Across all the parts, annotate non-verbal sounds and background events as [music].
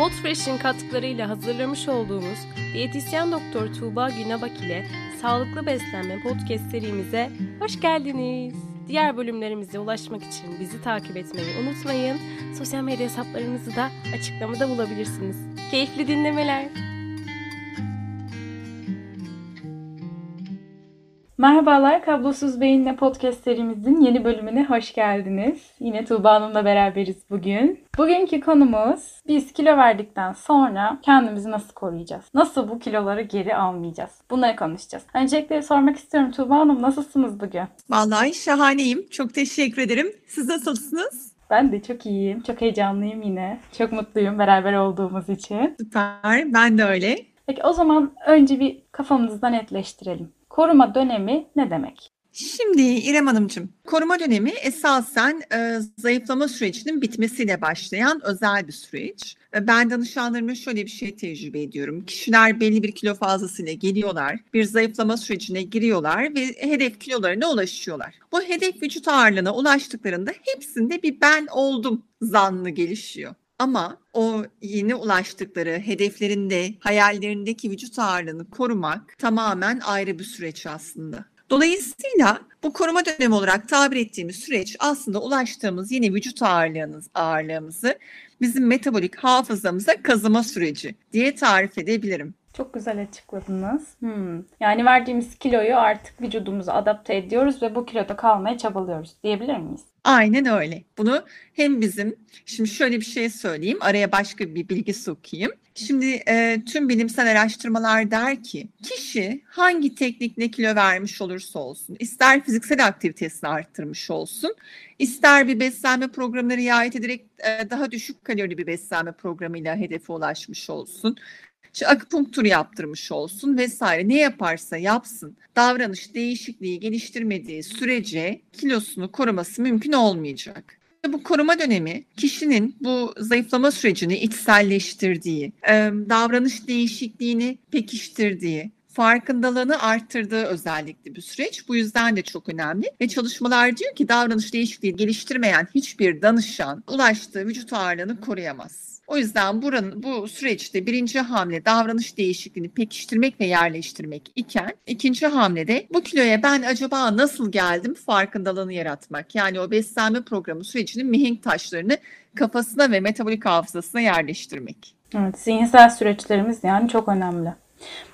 Podfresh'in katkılarıyla hazırlamış olduğumuz diyetisyen doktor Tuğba Günabak ile Sağlıklı Beslenme podcast serimize hoş geldiniz. Diğer bölümlerimize ulaşmak için bizi takip etmeyi unutmayın. Sosyal medya hesaplarımızı da açıklamada bulabilirsiniz. Keyifli dinlemeler. Merhabalar, Kablosuz Beyinle podcast serimizin yeni bölümüne hoş geldiniz. Yine Tuğba Hanım'la beraberiz bugün. Bugünkü konumuz biz kilo verdikten sonra kendimizi nasıl koruyacağız? Nasıl bu kiloları geri almayacağız? Bunları konuşacağız. Öncelikle sormak istiyorum Tuğba Hanım nasılsınız bugün? Vallahi şahaneyim. Çok teşekkür ederim. Siz nasılsınız? Ben de çok iyiyim. Çok heyecanlıyım yine. Çok mutluyum beraber olduğumuz için. Süper. Ben de öyle. Peki o zaman önce bir kafamızda netleştirelim. Koruma dönemi ne demek? Şimdi İrem Hanımcığım, koruma dönemi esasen e, zayıflama sürecinin bitmesiyle başlayan özel bir süreç. E, ben danışanlarıma şöyle bir şey tecrübe ediyorum. Kişiler belli bir kilo fazlasıyla geliyorlar, bir zayıflama sürecine giriyorlar ve hedef kilolarına ulaşıyorlar. Bu hedef vücut ağırlığına ulaştıklarında hepsinde bir ben oldum zannı gelişiyor. Ama o yeni ulaştıkları hedeflerinde, hayallerindeki vücut ağırlığını korumak tamamen ayrı bir süreç aslında. Dolayısıyla bu koruma dönemi olarak tabir ettiğimiz süreç aslında ulaştığımız yeni vücut ağırlığımız, ağırlığımızı bizim metabolik hafızamıza kazıma süreci diye tarif edebilirim. Çok güzel açıkladınız. Hmm. Yani verdiğimiz kiloyu artık vücudumuza adapte ediyoruz ve bu kiloda kalmaya çabalıyoruz diyebilir miyiz? Aynen öyle. Bunu hem bizim, şimdi şöyle bir şey söyleyeyim, araya başka bir bilgi sokayım. Şimdi e, tüm bilimsel araştırmalar der ki kişi hangi teknikle kilo vermiş olursa olsun, ister fiziksel aktivitesini arttırmış olsun, ister bir beslenme programına riayet ederek e, daha düşük kalorili bir beslenme programıyla hedefe ulaşmış olsun, işte akupunktur yaptırmış olsun vesaire ne yaparsa yapsın davranış değişikliği geliştirmediği sürece kilosunu koruması mümkün olmayacak. Bu koruma dönemi kişinin bu zayıflama sürecini içselleştirdiği, davranış değişikliğini pekiştirdiği, farkındalığını arttırdığı özellikli bir süreç. Bu yüzden de çok önemli. Ve çalışmalar diyor ki davranış değişikliği geliştirmeyen hiçbir danışan ulaştığı vücut ağırlığını koruyamaz. O yüzden buranın bu süreçte birinci hamle davranış değişikliğini pekiştirmek ve yerleştirmek iken ikinci hamlede bu kiloya ben acaba nasıl geldim farkındalığını yaratmak. Yani o beslenme programı sürecinin mihenk taşlarını kafasına ve metabolik hafızasına yerleştirmek. Evet, zihinsel süreçlerimiz yani çok önemli.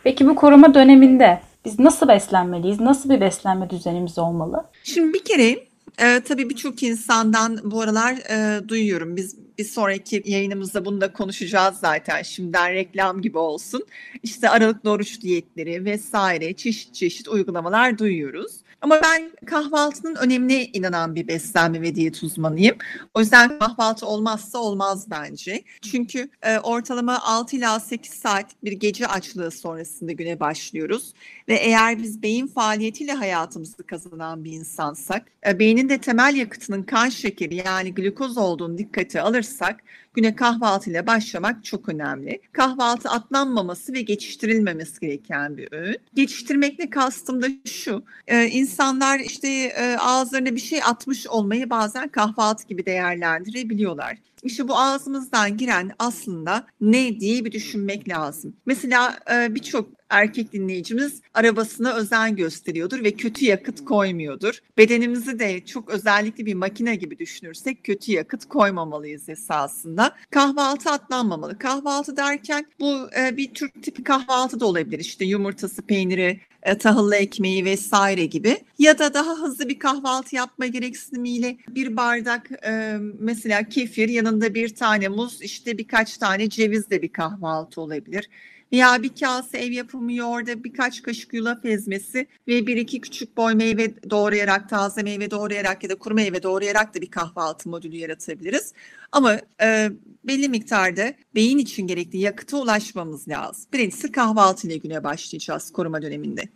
Peki bu koruma döneminde biz nasıl beslenmeliyiz? Nasıl bir beslenme düzenimiz olmalı? Şimdi bir kere e, tabii birçok insandan bu aralar e, duyuyorum. Biz bir sonraki yayınımızda bunu da konuşacağız zaten. Şimdiden reklam gibi olsun. İşte aralıklı oruç diyetleri vesaire çeşit çeşit uygulamalar duyuyoruz. Ama ben kahvaltının önemine inanan bir beslenme ve diyet uzmanıyım. O yüzden kahvaltı olmazsa olmaz bence. Çünkü e, ortalama 6 ila 8 saat bir gece açlığı sonrasında güne başlıyoruz. Ve eğer biz beyin faaliyetiyle hayatımızı kazanan bir insansak, e, beynin de temel yakıtının kan şekeri yani glukoz olduğunu dikkate alırsak güne kahvaltıyla başlamak çok önemli. Kahvaltı atlanmaması ve geçiştirilmemesi gereken bir öğün. Geçiştirmekle kastım da şu. E, insanlar işte e, ağızlarına bir şey atmış olmayı bazen kahvaltı gibi değerlendirebiliyorlar. İşte bu ağzımızdan giren aslında ne diye bir düşünmek lazım. Mesela e, birçok erkek dinleyicimiz arabasına özen gösteriyordur ve kötü yakıt koymuyordur. Bedenimizi de çok özellikle bir makine gibi düşünürsek kötü yakıt koymamalıyız esasında. Kahvaltı atlanmamalı. Kahvaltı derken bu e, bir Türk tipi kahvaltı da olabilir. İşte yumurtası, peyniri, e, tahıllı ekmeği vesaire gibi ya da daha hızlı bir kahvaltı yapma gereksinimiyle bir bardak e, mesela kefir yanında bir tane muz işte birkaç tane ceviz de bir kahvaltı olabilir veya bir kase ev yapımı yoğurda birkaç kaşık yulaf ezmesi ve bir iki küçük boy meyve doğrayarak, taze meyve doğrayarak ya da kuru meyve doğrayarak da bir kahvaltı modülü yaratabiliriz. Ama e, belli miktarda beyin için gerekli yakıta ulaşmamız lazım. Birincisi kahvaltı ile güne başlayacağız koruma döneminde.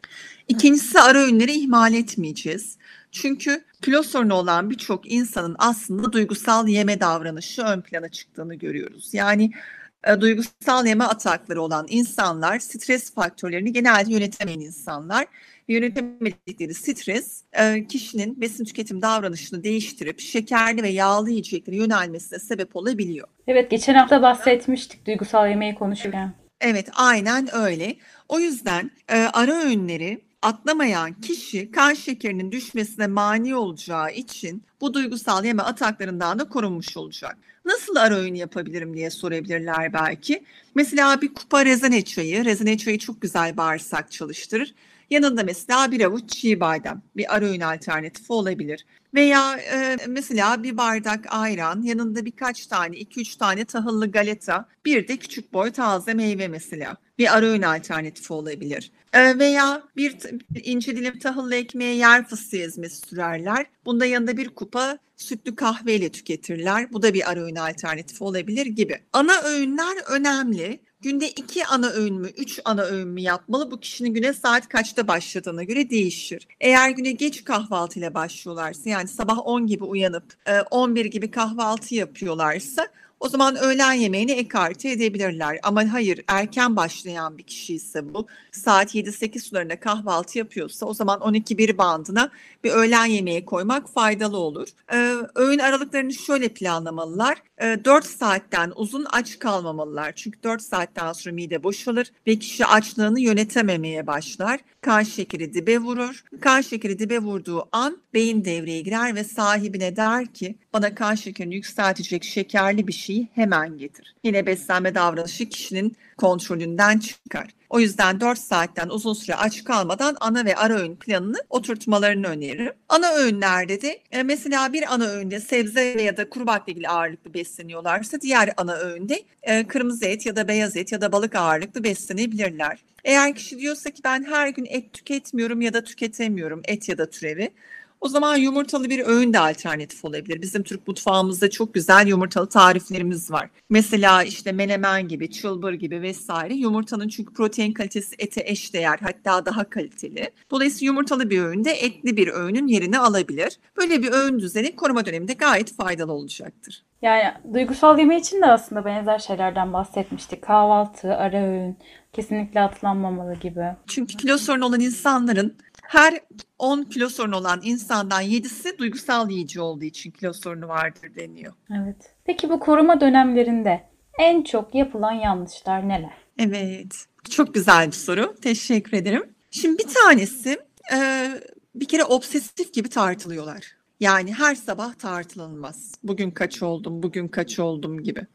İkincisi ara öğünleri ihmal etmeyeceğiz. Çünkü kilo sorunu olan birçok insanın aslında duygusal yeme davranışı ön plana çıktığını görüyoruz. Yani e, duygusal yeme atakları olan insanlar stres faktörlerini genelde yönetemeyen insanlar yönetemedikleri stres e, kişinin besin tüketim davranışını değiştirip şekerli ve yağlı yiyeceklere yönelmesine sebep olabiliyor. Evet geçen hafta bahsetmiştik duygusal yemeği konuşurken. Evet aynen öyle. O yüzden e, ara öğünleri atlamayan kişi kan şekerinin düşmesine mani olacağı için bu duygusal yeme ataklarından da korunmuş olacak. Nasıl ara öğün yapabilirim diye sorabilirler belki. Mesela bir kupa rezene çayı. Rezene çayı çok güzel bağırsak çalıştırır. Yanında mesela bir avuç çiğ badem bir ara öğün alternatifi olabilir. Veya e, mesela bir bardak ayran, yanında birkaç tane, iki üç tane tahıllı galeta, bir de küçük boy taze meyve mesela. Bir ara öğün alternatifi olabilir. E, veya bir ince dilim tahıllı ekmeğe yer fıstığı ezmesi sürerler. Bunda yanında bir kupa sütlü kahveyle tüketirler. Bu da bir ara öğün alternatifi olabilir gibi. Ana öğünler önemli. Günde iki ana öğün mü, üç ana öğün mü yapmalı? Bu kişinin güne saat kaçta başladığına göre değişir. Eğer güne geç kahvaltıyla başlıyorlarsa yani sabah 10 gibi uyanıp 11 gibi kahvaltı yapıyorlarsa o zaman öğlen yemeğini ekarte edebilirler. Ama hayır erken başlayan bir kişi ise bu saat 7-8 sularında kahvaltı yapıyorsa o zaman 12-1 bandına bir öğlen yemeği koymak faydalı olur. Ee, öğün aralıklarını şöyle planlamalılar. Ee, 4 saatten uzun aç kalmamalılar. Çünkü 4 saatten sonra mide boşalır ve kişi açlığını yönetememeye başlar. Kan şekeri dibe vurur. Kan şekeri dibe vurduğu an beyin devreye girer ve sahibine der ki bana kan şekerini yükseltecek şekerli bir şeyi hemen getir. Yine beslenme davranışı kişinin kontrolünden çıkar. O yüzden 4 saatten uzun süre aç kalmadan ana ve ara öğün planını oturtmalarını öneririm. Ana öğünlerde de e, mesela bir ana öğünde sebze ya da kuru baklagil ağırlıklı besleniyorlarsa diğer ana öğünde e, kırmızı et ya da beyaz et ya da balık ağırlıklı beslenebilirler. Eğer kişi diyorsa ki ben her gün et tüketmiyorum ya da tüketemiyorum et ya da türevi o zaman yumurtalı bir öğün de alternatif olabilir. Bizim Türk mutfağımızda çok güzel yumurtalı tariflerimiz var. Mesela işte menemen gibi, çılbır gibi vesaire. Yumurtanın çünkü protein kalitesi ete eşdeğer hatta daha kaliteli. Dolayısıyla yumurtalı bir öğünde etli bir öğünün yerini alabilir. Böyle bir öğün düzeni koruma döneminde gayet faydalı olacaktır. Yani duygusal yeme için de aslında benzer şeylerden bahsetmiştik. Kahvaltı, ara öğün kesinlikle atlanmamalı gibi. Çünkü kilo sorunu olan insanların her 10 kilo sorunu olan insandan 7'si duygusal yiyici olduğu için kilo sorunu vardır deniyor. Evet. Peki bu koruma dönemlerinde en çok yapılan yanlışlar neler? Evet. Çok güzel bir soru. Teşekkür ederim. Şimdi bir tanesi e, bir kere obsesif gibi tartılıyorlar. Yani her sabah tartılınmaz. Bugün kaç oldum, bugün kaç oldum gibi.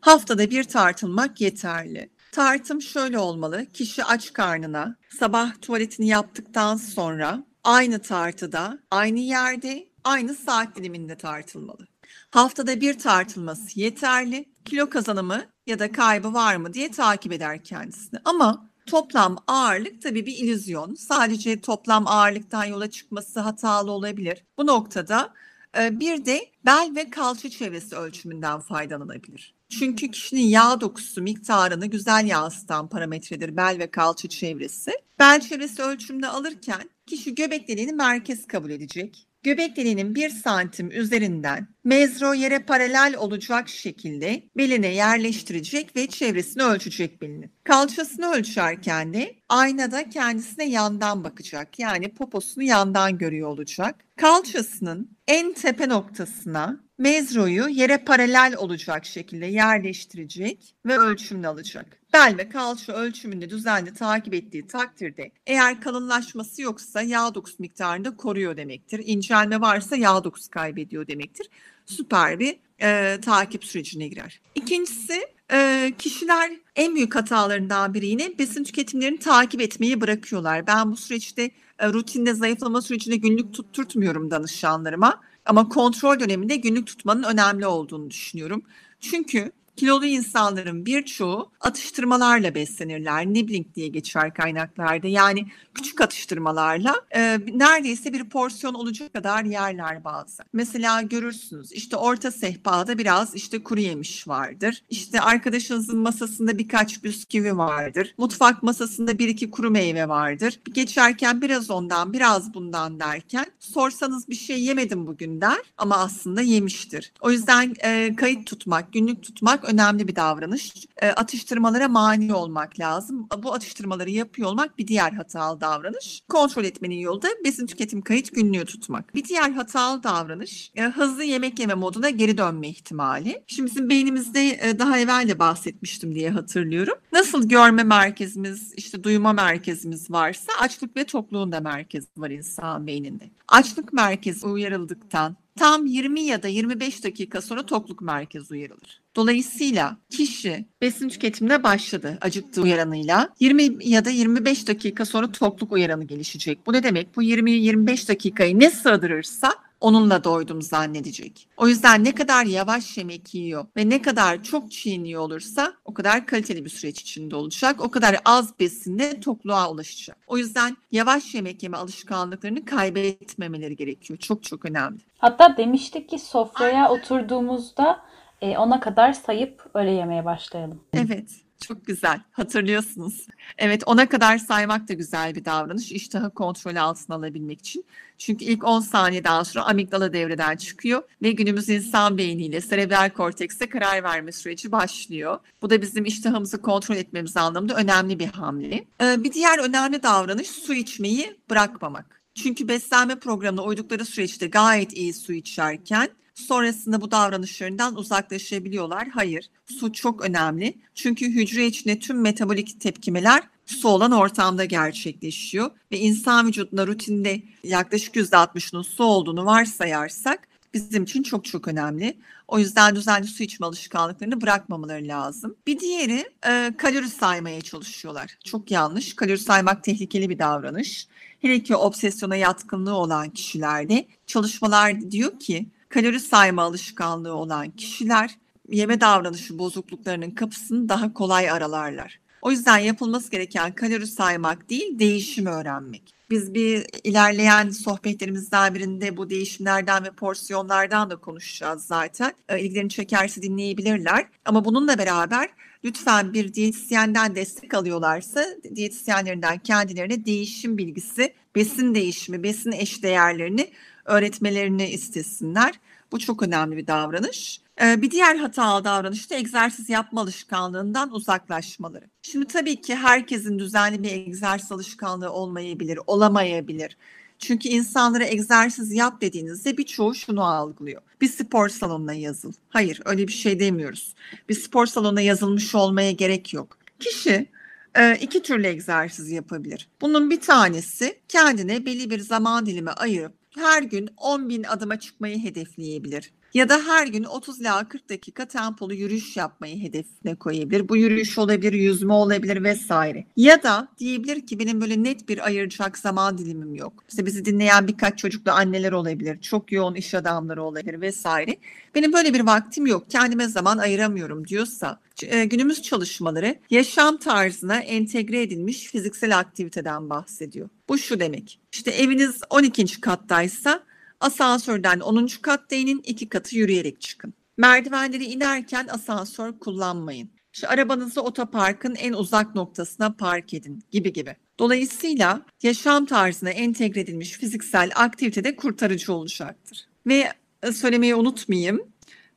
Haftada bir tartılmak yeterli. Tartım şöyle olmalı. Kişi aç karnına sabah tuvaletini yaptıktan sonra aynı tartıda, aynı yerde, aynı saat diliminde tartılmalı. Haftada bir tartılması yeterli. Kilo kazanımı ya da kaybı var mı diye takip eder kendisini. Ama toplam ağırlık tabii bir illüzyon. Sadece toplam ağırlıktan yola çıkması hatalı olabilir. Bu noktada bir de bel ve kalça çevresi ölçümünden faydalanabilir. Çünkü kişinin yağ dokusu miktarını güzel yansıtan parametredir bel ve kalça çevresi. Bel çevresi ölçümde alırken kişi göbek deliğini merkez kabul edecek. Göbek deliğinin 1 santim üzerinden mezro yere paralel olacak şekilde beline yerleştirecek ve çevresini ölçecek belini. Kalçasını ölçerken de aynada kendisine yandan bakacak. Yani poposunu yandan görüyor olacak. Kalçasının en tepe noktasına mezroyu yere paralel olacak şekilde yerleştirecek ve ölçümünü alacak. Bel ve kalça ölçümünde düzenli takip ettiği takdirde eğer kalınlaşması yoksa yağ dokusu miktarında koruyor demektir. İncelme varsa yağ dokusu kaybediyor demektir. Süper bir e, takip sürecine girer. İkincisi e, kişiler en büyük hatalarından biri yine besin tüketimlerini takip etmeyi bırakıyorlar. Ben bu süreçte e, rutinde zayıflama sürecinde günlük tutturtmuyorum danışanlarıma. Ama kontrol döneminde günlük tutmanın önemli olduğunu düşünüyorum. Çünkü kilolu insanların birçoğu atıştırmalarla beslenirler. Nibbling diye geçer kaynaklarda. Yani küçük atıştırmalarla e, neredeyse bir porsiyon olacak kadar yerler bazen. Mesela görürsünüz işte orta sehpada biraz işte kuru yemiş vardır. İşte arkadaşınızın masasında birkaç bisküvi vardır. Mutfak masasında bir iki kuru meyve vardır. Geçerken biraz ondan biraz bundan derken sorsanız bir şey yemedim bugün der ama aslında yemiştir. O yüzden e, kayıt tutmak, günlük tutmak önemli bir davranış. E, atıştırmalara mani olmak lazım. Bu atıştırmaları yapıyor olmak bir diğer hatalı davranış. Kontrol etmenin yolu da besin tüketim kayıt günlüğü tutmak. Bir diğer hatalı davranış e, hızlı yemek yeme moduna geri dönme ihtimali. Şimdi bizim beynimizde e, daha evvel de bahsetmiştim diye hatırlıyorum. Nasıl görme merkezimiz, işte duyma merkezimiz varsa açlık ve tokluğun da merkezi var insan beyninde. Açlık merkezi uyarıldıktan tam 20 ya da 25 dakika sonra tokluk merkezi uyarılır. Dolayısıyla kişi besin tüketimine başladı acıktığı uyaranıyla. 20 ya da 25 dakika sonra tokluk uyaranı gelişecek. Bu ne demek? Bu 20-25 dakikayı ne sığdırırsa onunla doydum zannedecek. O yüzden ne kadar yavaş yemek yiyor ve ne kadar çok çiğniyor olursa o kadar kaliteli bir süreç içinde olacak. O kadar az besinle tokluğa ulaşacak. O yüzden yavaş yemek yeme alışkanlıklarını kaybetmemeleri gerekiyor. Çok çok önemli. Hatta demiştik ki sofraya oturduğumuzda e, ona kadar sayıp öyle yemeye başlayalım. Evet. Çok güzel. Hatırlıyorsunuz. Evet ona kadar saymak da güzel bir davranış. İştahı kontrol altına alabilmek için. Çünkü ilk 10 saniyeden sonra amigdala devreden çıkıyor ve günümüz insan beyniyle serebral kortekste karar verme süreci başlıyor. Bu da bizim iştahımızı kontrol etmemiz anlamında önemli bir hamle. Ee, bir diğer önemli davranış su içmeyi bırakmamak. Çünkü beslenme programına uydukları süreçte gayet iyi su içerken sonrasında bu davranışlarından uzaklaşabiliyorlar. Hayır, su çok önemli. Çünkü hücre içinde tüm metabolik tepkimeler su olan ortamda gerçekleşiyor ve insan vücuduna rutinde yaklaşık %60'ının su olduğunu varsayarsak bizim için çok çok önemli. O yüzden düzenli su içme alışkanlıklarını bırakmamaları lazım. Bir diğeri e, kalori saymaya çalışıyorlar. Çok yanlış. Kalori saymak tehlikeli bir davranış. Hele ki obsesyona yatkınlığı olan kişilerde çalışmalar diyor ki kalori sayma alışkanlığı olan kişiler yeme davranışı bozukluklarının kapısını daha kolay aralarlar. O yüzden yapılması gereken kalori saymak değil, değişim öğrenmek. Biz bir ilerleyen sohbetlerimizden birinde bu değişimlerden ve porsiyonlardan da konuşacağız zaten. E, ilgilerini çekerse dinleyebilirler. Ama bununla beraber lütfen bir diyetisyenden destek alıyorlarsa diyetisyenlerinden kendilerine değişim bilgisi, besin değişimi, besin eşdeğerlerini öğretmelerini istesinler. Bu çok önemli bir davranış. Ee, bir diğer hatalı davranış da egzersiz yapma alışkanlığından uzaklaşmaları. Şimdi tabii ki herkesin düzenli bir egzersiz alışkanlığı olmayabilir, olamayabilir. Çünkü insanlara egzersiz yap dediğinizde birçoğu şunu algılıyor. Bir spor salonuna yazıl. Hayır öyle bir şey demiyoruz. Bir spor salonuna yazılmış olmaya gerek yok. Kişi e, iki türlü egzersiz yapabilir. Bunun bir tanesi kendine belli bir zaman dilimi ayırıp her gün 10 bin adıma çıkmayı hedefleyebilir. Ya da her gün 30 ila 40 dakika tempolu yürüyüş yapmayı hedefine koyabilir. Bu yürüyüş olabilir, yüzme olabilir vesaire. Ya da diyebilir ki benim böyle net bir ayıracak zaman dilimim yok. İşte bizi dinleyen birkaç çocuklu anneler olabilir, çok yoğun iş adamları olabilir vesaire. Benim böyle bir vaktim yok, kendime zaman ayıramıyorum diyorsa e, günümüz çalışmaları yaşam tarzına entegre edilmiş fiziksel aktiviteden bahsediyor. Bu şu demek. İşte eviniz 12. kattaysa Asansörden 10. katta inin, iki katı yürüyerek çıkın. Merdivenleri inerken asansör kullanmayın. İşte arabanızı otoparkın en uzak noktasına park edin gibi gibi. Dolayısıyla yaşam tarzına entegre edilmiş fiziksel aktivite de kurtarıcı olacaktır. Ve e, söylemeyi unutmayayım.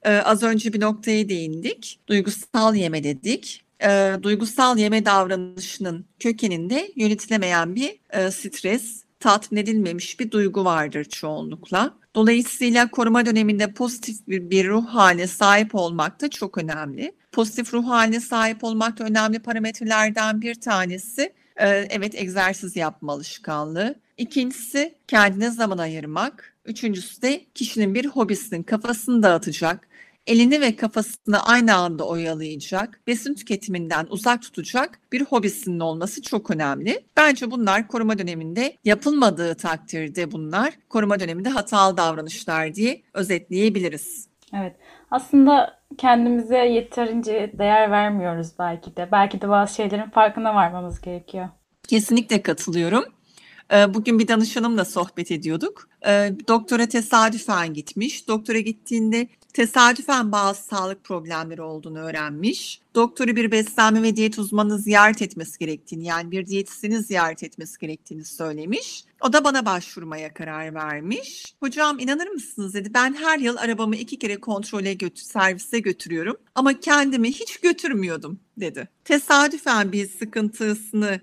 Ee, az önce bir noktaya değindik. Duygusal yeme dedik. Ee, duygusal yeme davranışının kökeninde yönetilemeyen bir e, stres, tatmin edilmemiş bir duygu vardır çoğunlukla. Dolayısıyla koruma döneminde pozitif bir, bir ruh haline sahip olmak da çok önemli. Pozitif ruh haline sahip olmak da önemli parametrelerden bir tanesi e, evet egzersiz yapma alışkanlığı. İkincisi kendine zaman ayırmak. Üçüncüsü de kişinin bir hobisinin kafasını dağıtacak, elini ve kafasını aynı anda oyalayacak, besin tüketiminden uzak tutacak bir hobisinin olması çok önemli. Bence bunlar koruma döneminde yapılmadığı takdirde bunlar koruma döneminde hatalı davranışlar diye özetleyebiliriz. Evet. Aslında kendimize yeterince değer vermiyoruz belki de. Belki de bazı şeylerin farkına varmamız gerekiyor. Kesinlikle katılıyorum. Ee, bugün bir danışanımla sohbet ediyorduk. Ee, doktora tesadüfen gitmiş. Doktora gittiğinde tesadüfen bazı sağlık problemleri olduğunu öğrenmiş. Doktoru bir beslenme ve diyet uzmanını ziyaret etmesi gerektiğini yani bir diyetisyeni ziyaret etmesi gerektiğini söylemiş. O da bana başvurmaya karar vermiş. Hocam inanır mısınız dedi ben her yıl arabamı iki kere kontrole götür, servise götürüyorum ama kendimi hiç götürmüyordum dedi. Tesadüfen bir sıkıntısını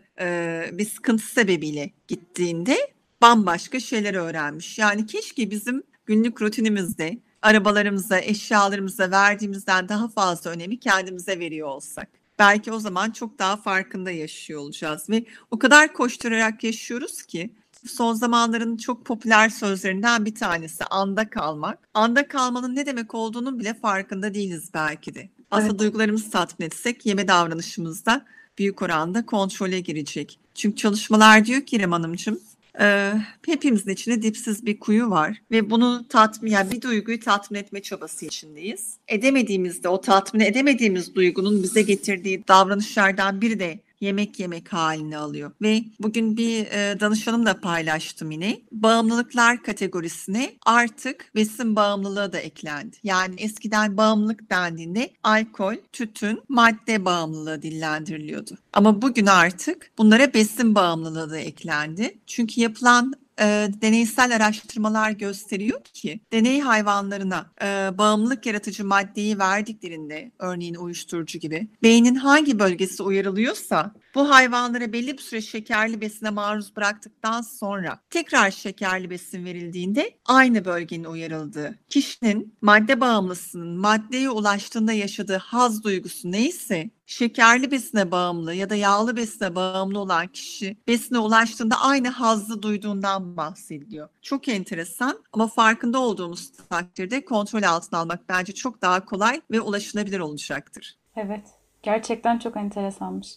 bir sıkıntı sebebiyle gittiğinde bambaşka şeyler öğrenmiş. Yani keşke bizim günlük rutinimizde arabalarımıza, eşyalarımıza verdiğimizden daha fazla önemi kendimize veriyor olsak. Belki o zaman çok daha farkında yaşıyor olacağız ve o kadar koşturarak yaşıyoruz ki son zamanların çok popüler sözlerinden bir tanesi anda kalmak. Anda kalmanın ne demek olduğunu bile farkında değiliz belki de. Aslında evet. duygularımızı tatmin etsek yeme davranışımızda büyük oranda kontrole girecek. Çünkü çalışmalar diyor ki İrem Hanımcığım ee, hepimizin içinde dipsiz bir kuyu var ve bunu tatmin yani bir duyguyu tatmin etme çabası içindeyiz. Edemediğimizde o tatmin edemediğimiz duygunun bize getirdiği davranışlardan biri de yemek yemek halini alıyor. Ve bugün bir e, danışanımla paylaştım yine. Bağımlılıklar kategorisine artık besin bağımlılığı da eklendi. Yani eskiden bağımlılık dendiğinde alkol, tütün, madde bağımlılığı dillendiriliyordu. Ama bugün artık bunlara besin bağımlılığı da eklendi. Çünkü yapılan e, deneysel araştırmalar gösteriyor ki deney hayvanlarına e, bağımlılık yaratıcı maddeyi verdiklerinde örneğin uyuşturucu gibi beynin hangi bölgesi uyarılıyorsa bu hayvanlara belli bir süre şekerli besine maruz bıraktıktan sonra tekrar şekerli besin verildiğinde aynı bölgenin uyarıldığı, kişinin madde bağımlısının maddeye ulaştığında yaşadığı haz duygusu neyse şekerli besine bağımlı ya da yağlı besine bağımlı olan kişi besine ulaştığında aynı hazzı duyduğundan bahsediliyor. Çok enteresan ama farkında olduğumuz takdirde kontrol altına almak bence çok daha kolay ve ulaşılabilir olacaktır. Evet, gerçekten çok enteresanmış.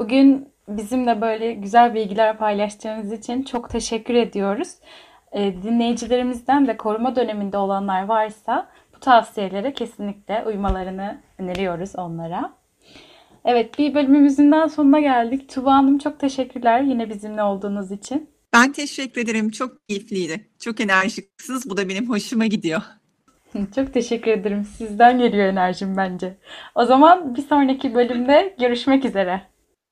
Bugün bizimle böyle güzel bilgiler paylaştığınız için çok teşekkür ediyoruz. E, dinleyicilerimizden de koruma döneminde olanlar varsa bu tavsiyelere kesinlikle uymalarını öneriyoruz onlara. Evet bir bölümümüzün daha sonuna geldik. Tuba Hanım çok teşekkürler yine bizimle olduğunuz için. Ben teşekkür ederim. Çok keyifliydi. Çok enerjiksiniz. Bu da benim hoşuma gidiyor. [laughs] Çok teşekkür ederim. Sizden geliyor enerjim bence. O zaman bir sonraki bölümde görüşmek üzere.